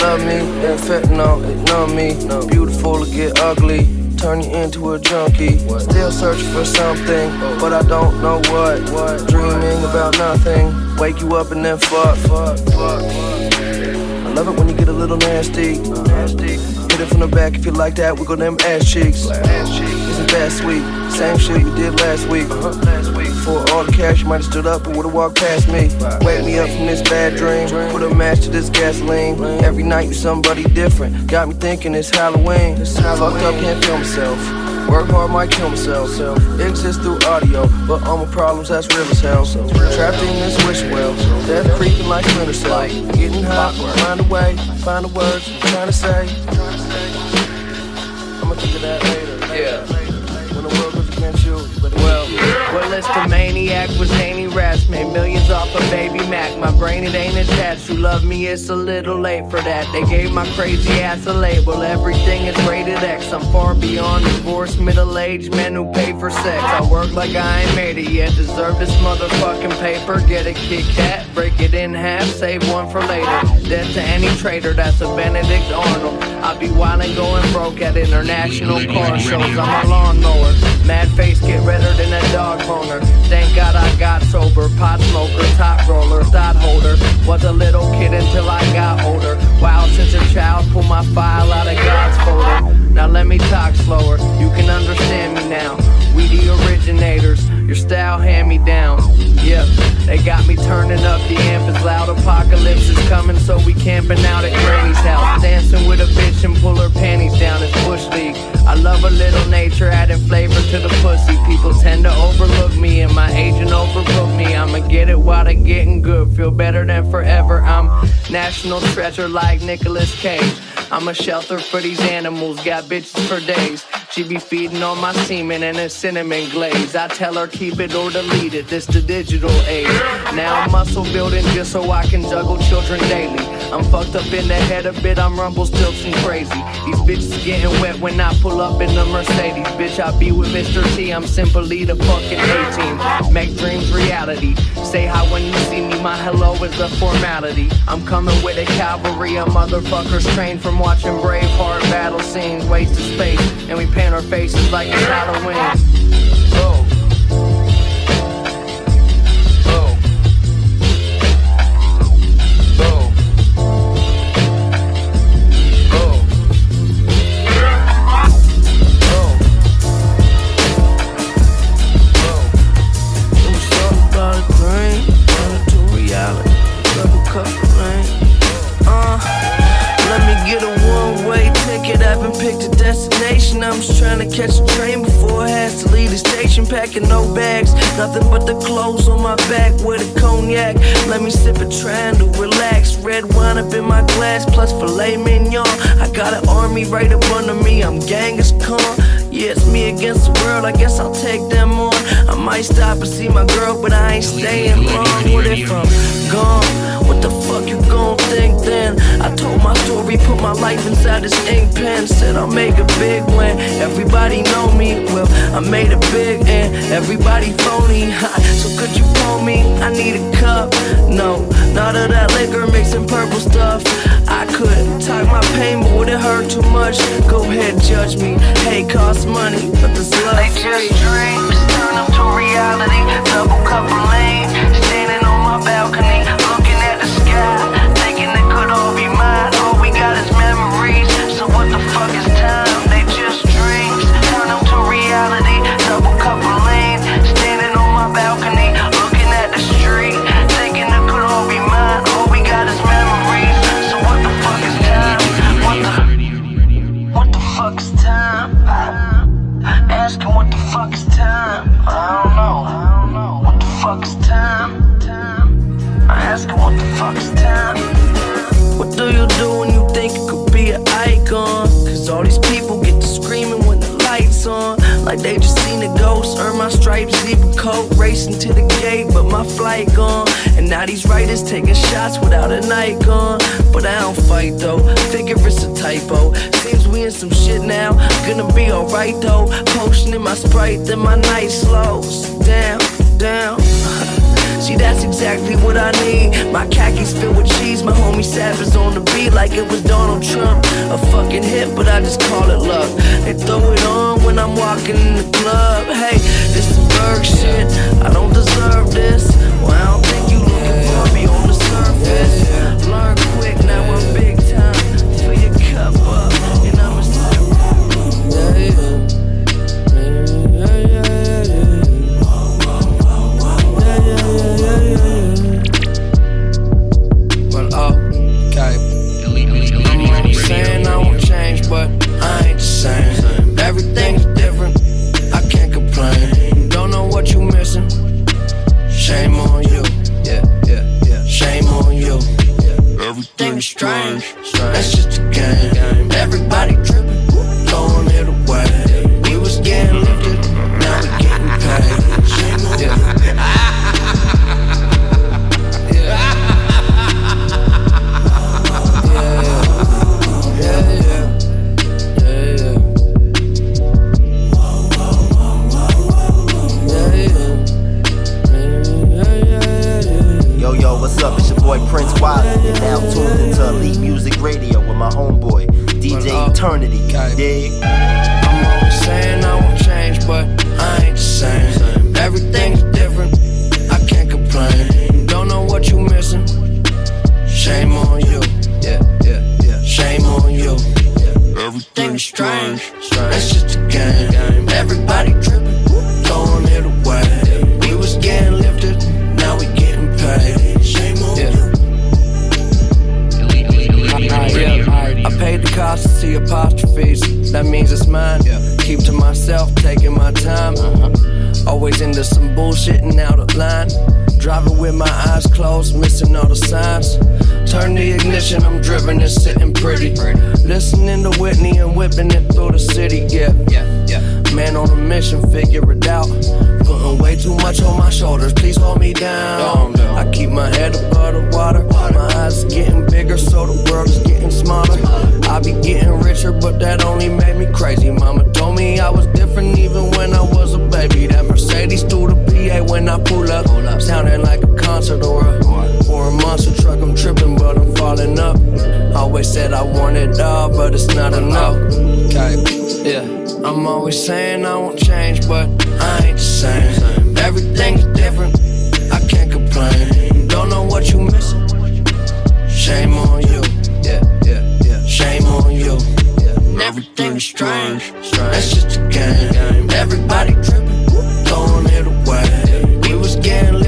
love me, that fentanyl, numb me. Beautiful to get ugly, turn you into a junkie. Still searching for something, but I don't know what. what. Dreaming about nothing, wake you up and then fuck. fuck, fuck. I love it when you get a little nasty. Hit it from the back if you like that, wiggle them ass cheeks. Isn't that sweet? Same shit we did last week. For all the cash, you might have stood up and would've walked past me. Wake me up from this bad dream. Put a match to this gasoline. Every night you somebody different. Got me thinking it's Halloween. Fucked up, can't feel myself. Work hard, might kill myself. Exist through audio, but all my problems, that's real as hell. So trapped in this wish well. Death creeping like Splinter Cell. Getting hot, find a way, find the words I'm trying to say. I'ma think of that later. Yeah. When the world goes against you, but well. Well, it's the maniac with zany raps. Made millions off of Baby Mac. My brain, it ain't attached. You love me, it's a little late for that. They gave my crazy ass a label. Everything is rated X. I'm far beyond divorced middle aged men who pay for sex. I work like I ain't made it yet. Deserve this motherfucking paper. Get a Kit Kat, break it in half, save one for later. Death to any traitor, that's a Benedict Arnold. I be wild and going broke at international car shows. I'm a lawnmower. Mad face get redder than a dog boner. Thank God I got sober. Pot smoker, top roller, thought holder. Was a little kid until I got older. Wow, since a child, pull my file out of God's folder. Now let me talk slower. You can understand me now. We the originators. Your style hand me down. Yep, they got me turning up the amp is loud. Apocalypse is coming, so we camping out at Granny's house. Dancing with a bitch and pull her panties down. It's Bush League. I love a little nature, adding flavor to the pussy. People tend to overlook me, and my agent overbooked me. I'ma get it while they getting good. Feel better than forever. I'm national treasure like Nicolas Cage. I'm a shelter for these animals, got bitches for days. She be feeding on my semen and a cinnamon glaze. I tell her keep it or delete it, this the digital age. Now I'm muscle building just so I can juggle children daily. I'm fucked up in the head a bit, I'm Rumpelstiltskin crazy. These bitches getting wet when I pull up in the Mercedes. Bitch, I be with Mr. T, I'm simply the fucking A-team. Make dreams reality. Say hi when you see me, my hello is a formality. I'm coming with a cavalry of motherfuckers trained from watching Braveheart battle scenes. Waste of space, and we paint our faces like it's Halloween. Seen a ghost. Earn my stripes, zebra coat, racing to the gate, but my flight gone. And now these writers taking shots without a Nikon. But I don't fight though. Figure it's a typo. Seems we in some shit now. Gonna be alright though. Potion in my sprite, then my night slows. Down, down. See, that's exactly what I need. My khakis filled with cheese. My homie Savage on the beat like it was Donald Trump. A fucking hit, but I just call it luck. They throw it on when I'm walking in the club. Hey, this is Burgh shit. I don't deserve this. Well, I don't think you looking for me on the surface. That's just That's just a game. Everybody tripping, throwing it away. We was getting lifted, now we getting paid. Shame on you. I paid the cost to see apostrophes. That means it's mine. Keep to myself, taking my time. Uh-huh. Always into some bullshit and out of line. Driving with my eyes closed, missing all the signs. Turn the ignition, I'm driven and sitting pretty. Listening to Whitney and whipping it through the city. Yeah, yeah, yeah. Man on a mission, figure it out. Putting way too much on my shoulders, please hold me down. I keep my head above the water. My eyes getting bigger, so the world is getting smaller. I be getting richer, but that only made me crazy. Mama told me I was different even when I was a baby. That Mercedes through the PA when I pull up. Sounding like a concert or a, a monster truck. I'm tripping, but I'm falling up. Always said I want it all, but it's not enough. Okay, yeah. I'm always saying I won't change, but I ain't the same. Everything's different. I can't complain. Don't know what you missing. Shame on you. Yeah, yeah, yeah. Shame on you. Everything's strange. That's just a game. Everybody tripping, throwing it away. We was getting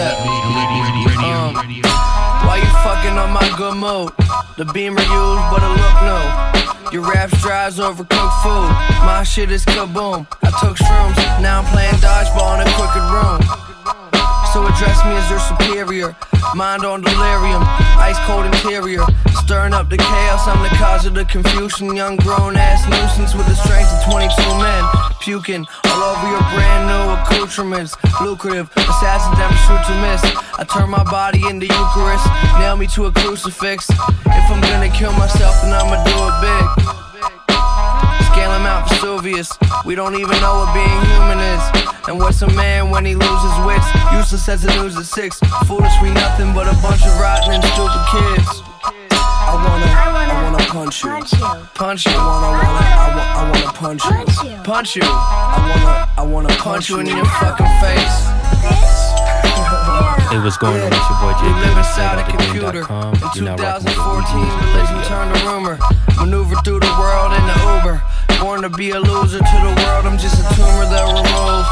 Yeah. Um, why you fucking on my good mood? The beamer used, but it look new. Your raps drives overcooked food. My shit is kaboom. I took shrooms, now I'm playing dodgeball in a crooked room. So address me as your superior. Mind on delirium, ice cold interior. Stirring up the chaos, I'm the cause of the confusion. Young grown ass nuisance with the strength of 22 men. Puking all over your brand new accoutrements. Lucrative, assassins never shoot to miss. I turn my body into Eucharist, nail me to a crucifix. If I'm gonna kill myself, then I'ma do it big. Scaling Mount Vesuvius. We don't even know what being human is. And what's a man when he loses wits? Useless as the news at six. Foolish, we nothing but a bunch of rotten and stupid kids. I wanna, I wanna punch you. Punch you. I wanna, wanna, I, wa- I wanna punch you. Punch you. I wanna, I wanna Punch you in your fucking face. Hey, what's going on? It's your boy We JP. live inside a computer. In You're now rocking with 2014, Elite Music religion turned to rumor. Maneuver through the world in the Uber. Born to be a loser to the world, I'm just a tumor they'll remove.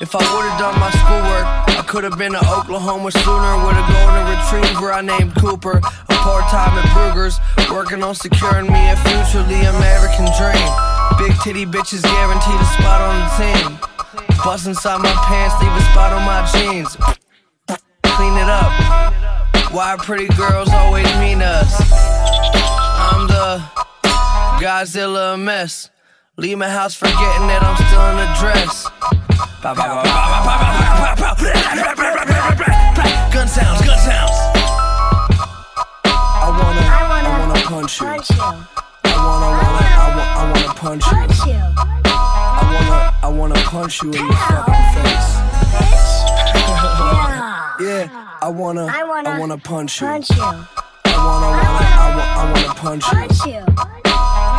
If I would've done my schoolwork, I could've been to Oklahoma sooner with a golden retriever I named Cooper. A part time at Bruegger's, working on securing me a future, the American dream. Big titty bitches guaranteed a spot on the team. Bust inside my pants, leave a spot on my jeans. Clean it up. Why pretty girls always mean us? I'm the Godzilla a mess. Leave my house forgetting that I'm still in a dress. Gun sounds, gun sounds. I wanna, I wanna punch you. I wanna, I wanna, I, wa- I wanna punch you. I wanna, I wanna punch you in your fucking face. yeah, I wanna, I wanna, I wanna punch you. I wanna, I wanna, I, wa- I wanna punch you.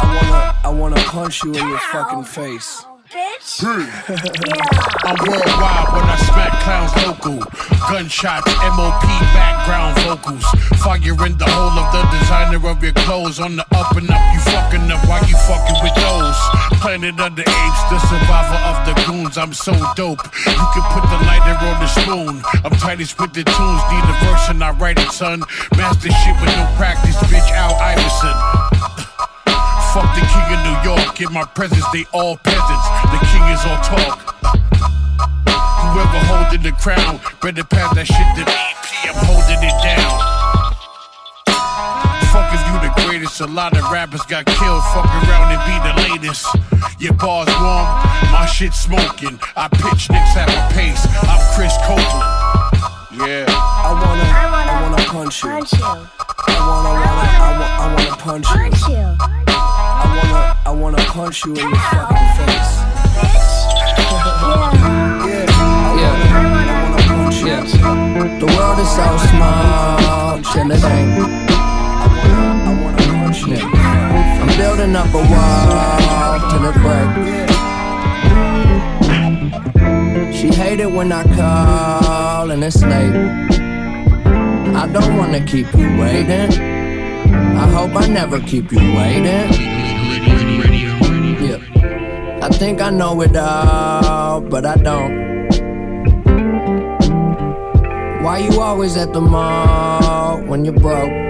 I wanna, I wanna punch you in your fucking face. Bitch. I'm worldwide when I smack clowns local. Gunshots, MOP background vocals. Fire in the hole of the designer of your clothes. On the up and up, you fucking up Why you fucking with those. Planet of the apes, the survivor of the goons. I'm so dope. You can put the lighter on the spoon. I'm tightest with the tunes. Need a verse and I write it, son. Master shit with no practice, bitch. Al Iverson. Fuck the king of New York. In my presence, they all peasants. The king is all talk. Whoever holding the crown, better pass that shit to me. P, I'm holding it down. Fuck if you the greatest. A lot of rappers got killed. Fuck around and be the latest. Your bars warm, my shit smoking. I pitch nicks at my pace. I'm Chris Copeland. Yeah. I wanna, I wanna punch you. I wanna, wanna, I, wa- I wanna punch you. I wanna, I wanna punch you in your fucking face. yeah, I wanna, I wanna punch. The world is so small, till it ain't. I wanna punch you. I'm building up a wall till it break. She hate it when I call and it's late. I don't wanna keep you waiting. I hope I never keep you waiting. I think I know it all, but I don't. Why you always at the mall when you're broke?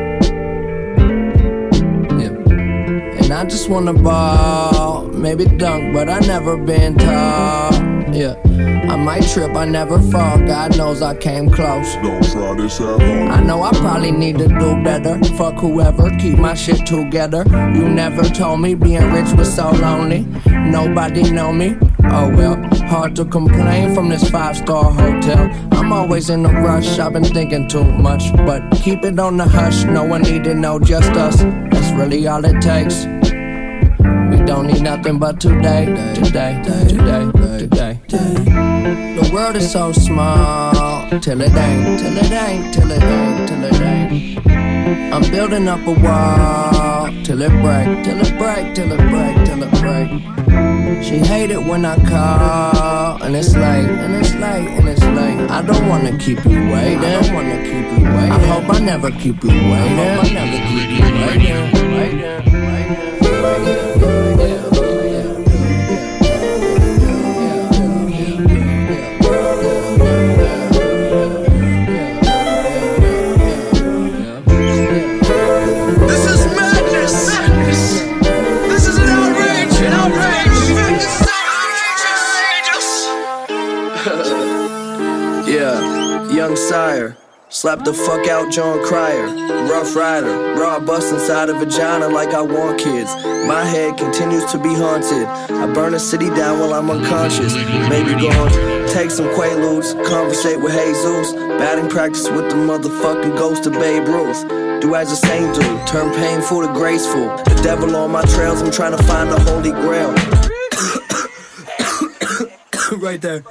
And I just wanna ball, maybe dunk, but I never been tall. Yeah. I might trip, I never fall. God knows I came close. Don't try this at home. I know I probably need to do better. Fuck whoever, keep my shit together. You never told me being rich was so lonely. Nobody know me. Oh well, hard to complain from this five star hotel. I'm always in a rush, I've been thinking too much. But keep it on the hush, no one need to know, just us. That's really all it takes. Don't need nothing but today, today, today, today. today. The world is so small, till it ain't, till it ain't, till it ain't, till it ain't. I'm building up a wall, till it break, till it break, till it break, till it break. She hate it when I call, and it's late, and it's late, and it's late. I don't wanna keep you waiting. I don't wanna keep you waiting. I hope I never keep you waiting. I hope I never keep you waiting, Slap the fuck out Jon Cryer. Rough rider, raw bust inside a vagina like I want kids. My head continues to be haunted. I burn a city down while I'm unconscious. Maybe gone. Take some Quaaludes, conversate with Jesus. Batting practice with the motherfucking ghost of Babe Ruth. Do as the saint do, turn painful to graceful. The devil on my trails, I'm trying to find the holy grail. right there.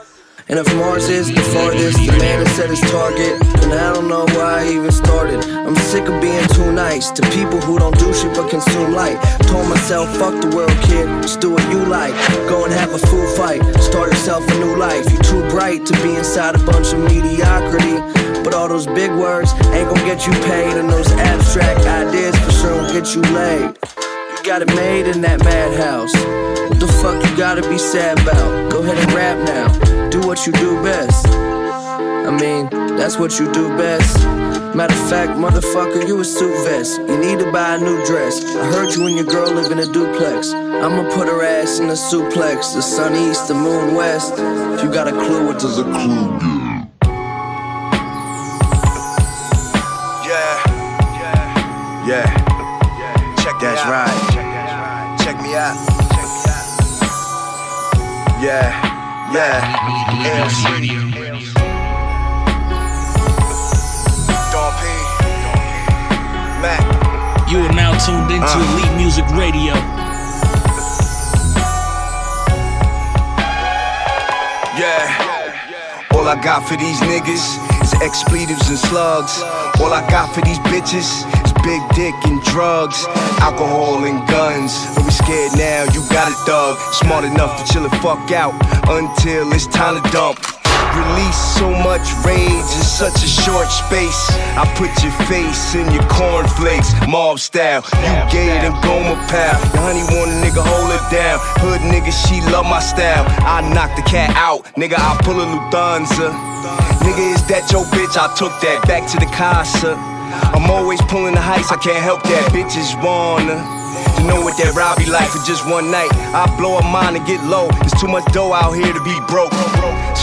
And if Mars is the farthest, the man that set his target, then I don't know why I even started. I'm sick of being too nice to people who don't do shit but consume light. Told myself, fuck the world, kid, just do what you like. Go and have a food fight, start yourself a new life. You're too bright to be inside a bunch of mediocrity. But all those big words ain't gonna get you paid, and those abstract ideas for sure will get you laid. You got it made in that madhouse. What the fuck you gotta be sad about? Go ahead and rap now. Do what you do best. I mean, that's what you do best. Matter of fact, motherfucker, you a suit vest. You need to buy a new dress. I heard you and your girl live in a duplex. I'ma put her ass in a suplex. The sun east, the moon west. If you got a clue, what does a clue do? Yeah. Yeah. Check That's right. Check, Check, me out. Check me out. Yeah. Yeah. Yes. Dawn P. Mac. You are now tuned into Uh. Elite Music Radio. Yeah. All I got for these niggas is expletives and slugs. All I got for these bitches is big dick and drugs, alcohol and guns. Don't be scared now, you got it, thug. Smart enough to chill the fuck out until it's time to dump. Release so much rage in such a short space. I put your face in your cornflakes, mob style. You gay than Gomer Pyle. Your honey want a nigga hold it down. Hood nigga, she love my style. I knock the cat out, nigga. I pull a Lufthansa. Nigga, is that your bitch? I took that back to the casa. I'm always pulling the heights, I can't help that. Bitches wanna know what that be like for just one night. I blow a mind and get low. It's too much dough out here to be broke.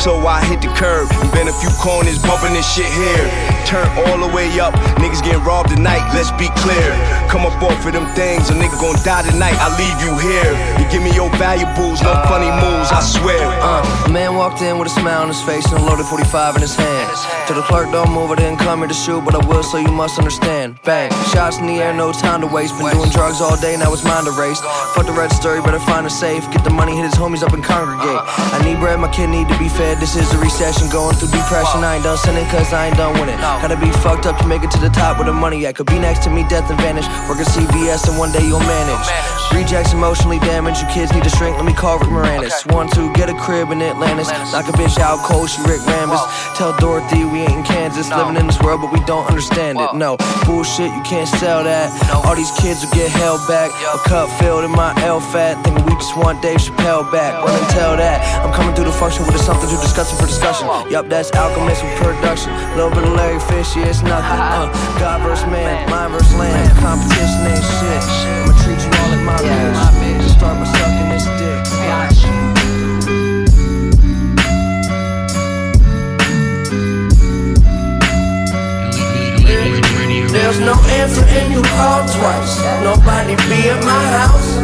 So I hit the curb and bend a few corners, bumping this shit here. Turn all the way up. Niggas getting robbed tonight, let's be clear. Come up off of them things, a nigga gon' die tonight. I leave you here. You give me your valuables, no funny moves, I swear. Uh, a man walked in with a smile on his face and a loaded 45 in his hand. To the clerk, don't move, I didn't come here to shoot, but I will, so you must understand. Bang, shots in the air, no time to waste. Been doing drugs all day, now to race. Fuck the red story, better find a safe. Get the money, hit his homies up and congregate. I need bread, my kid need to be fed. This is a recession, going through depression. I ain't done sinning, cause I ain't done with it. Gotta be fucked up to make it to the top with the money I Could be next to me, death and vanish. Work at CVS, and one day you'll manage. Rejects emotionally damaged, you kids need to shrink, let me call Rick Moranis. One, two, get a crib in Atlantis. Knock a bitch out cold, she Rick Rambus. Tell Dorothy we ain't in Kansas, living in this world, but we don't understand it. No, bullshit, you can't sell that. All these kids will get held back. A cup filled in my L fat, thinking we just want Dave Chappelle back. And tell that. I'm coming through the function with a something too disgusting for discussion. Yup, that's alchemist with production. Little bit of Larry Fish, yeah, it's nothing. Uh, God versus man, mind versus land. Competition ain't shit. I'ma treat you all like my bitch. Start by There's no answer and you call twice. Nobody be at my house.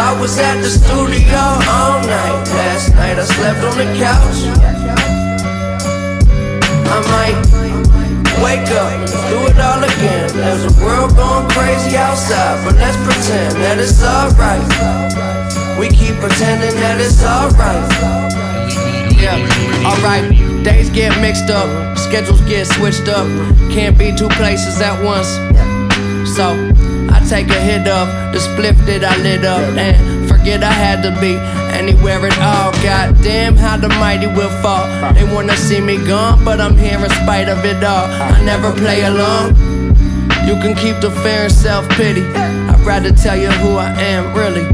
I was at the studio all night. Last night I slept on the couch. I might wake up, do it all again. There's a world going crazy outside, but let's pretend that it's alright. We keep pretending that it's alright. Yeah, alright. Days get mixed up, schedules get switched up. Can't be two places at once. So I take a hit of the spliff that I lit up and forget I had to be anywhere at all. Goddamn, how the mighty will fall. They wanna see me gone, but I'm here in spite of it all. I never play along. You can keep the fear and self pity. I'd rather tell you who I am, really.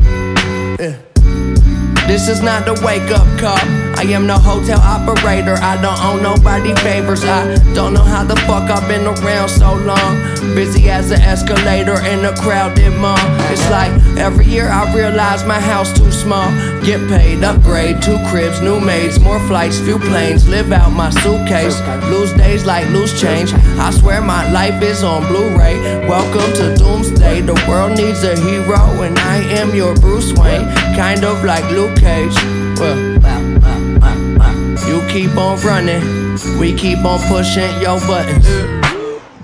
This is not the wake up call. I am no hotel operator. I don't owe nobody favors. I don't know how the fuck I've been around so long. Busy as an escalator in a crowded mall. It's like every year I realize my house too small. Get paid, upgrade, two cribs, new maids, more flights, few planes. Live out my suitcase. Lose days like loose change. I swear my life is on Blu-ray. Welcome to Doomsday. The world needs a hero, and I am your Bruce Wayne. Kind of like Luke Cage. Well, keep on running, we keep on pushing your buttons.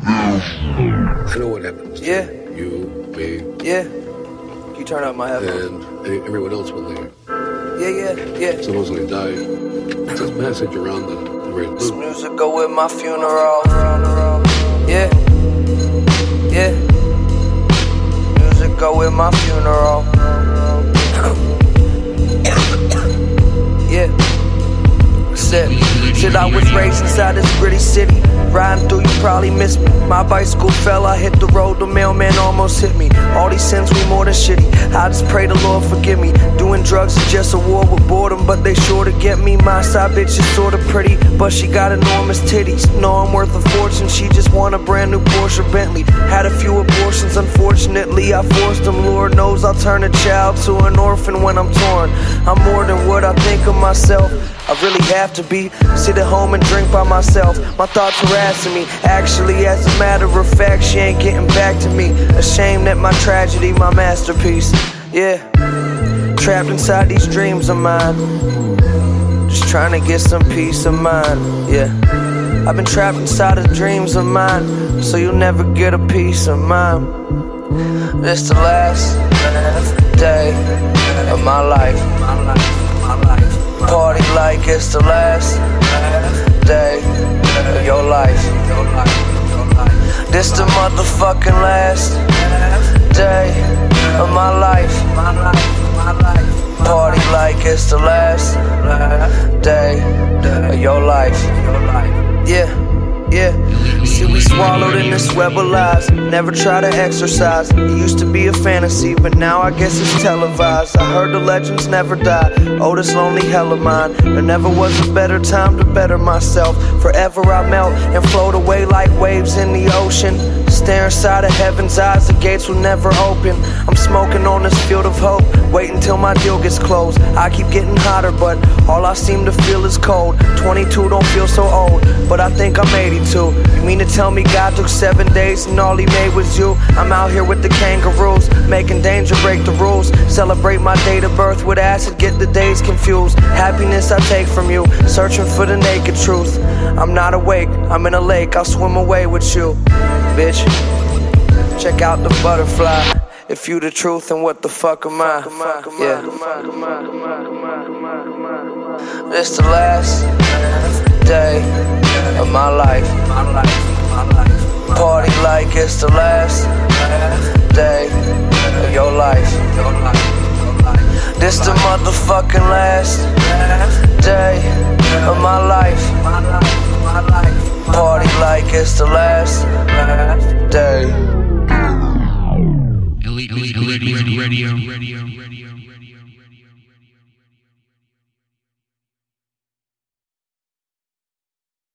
I know what happened. Yeah. You, me, Yeah. Can you turn up my headphones? and everyone else will there. Yeah, yeah, yeah. Supposedly died. It's a message around the, the red This loop. music go with my funeral. Yeah. Yeah. Music go with my funeral. yeah. Said, shit, I was raised inside this gritty city. Riding through, you probably missed me. My bicycle fell, I hit the road, the mailman almost hit me. All these sins, we more than shitty. I just pray the Lord forgive me. Doing drugs is just a war with boredom, but they sure to get me. My side bitch is sorta pretty, but she got enormous titties. Know I'm worth a fortune, she just want a brand new Porsche Bentley. Had a few abortions, unfortunately, I forced them. Lord knows I'll turn a child to an orphan when I'm torn. I'm more than what I think of myself. I really have to be. Sit at home and drink by myself. My thoughts harassing me. Actually, as a matter of fact, she ain't getting back to me. Ashamed that my tragedy, my masterpiece. Yeah. Trapped inside these dreams of mine. Just trying to get some peace of mind. Yeah. I've been trapped inside of dreams of mine. So you'll never get a piece of mine. This the last day of my life. Party like it's the last day of your life. This the motherfucking last day of my life. Party like it's the last day of your life. Yeah, yeah. See, we swallowed in this web of lies. Never try to exercise. It used to be a fantasy, but now I guess it's televised. I heard the legends never die. Oh, this lonely hell of mine. There never was a better time to better myself. Forever I melt and float away like waves in the ocean. Stare inside of heaven's eyes, the gates will never open. I'm smoking on this field of hope. Wait until my deal gets closed. I keep getting hotter, but all I seem to feel is cold. 22 don't feel so old, but I think I'm 82. You mean to tell me God took seven days and all he made was you? I'm out here with the kangaroos, making danger break the rules. Celebrate my date of birth with acid, get the days confused. Happiness I take from you, searching for the naked truth. I'm not awake, I'm in a lake, I'll swim away with you, bitch. Check out the butterfly. If you the truth, then what the fuck am I? Yeah. This the last day of my life. Party like it's the last day of your life. This the motherfucking last day of my life. Party like it's the last day. Elite, elite, elite, radio. radio.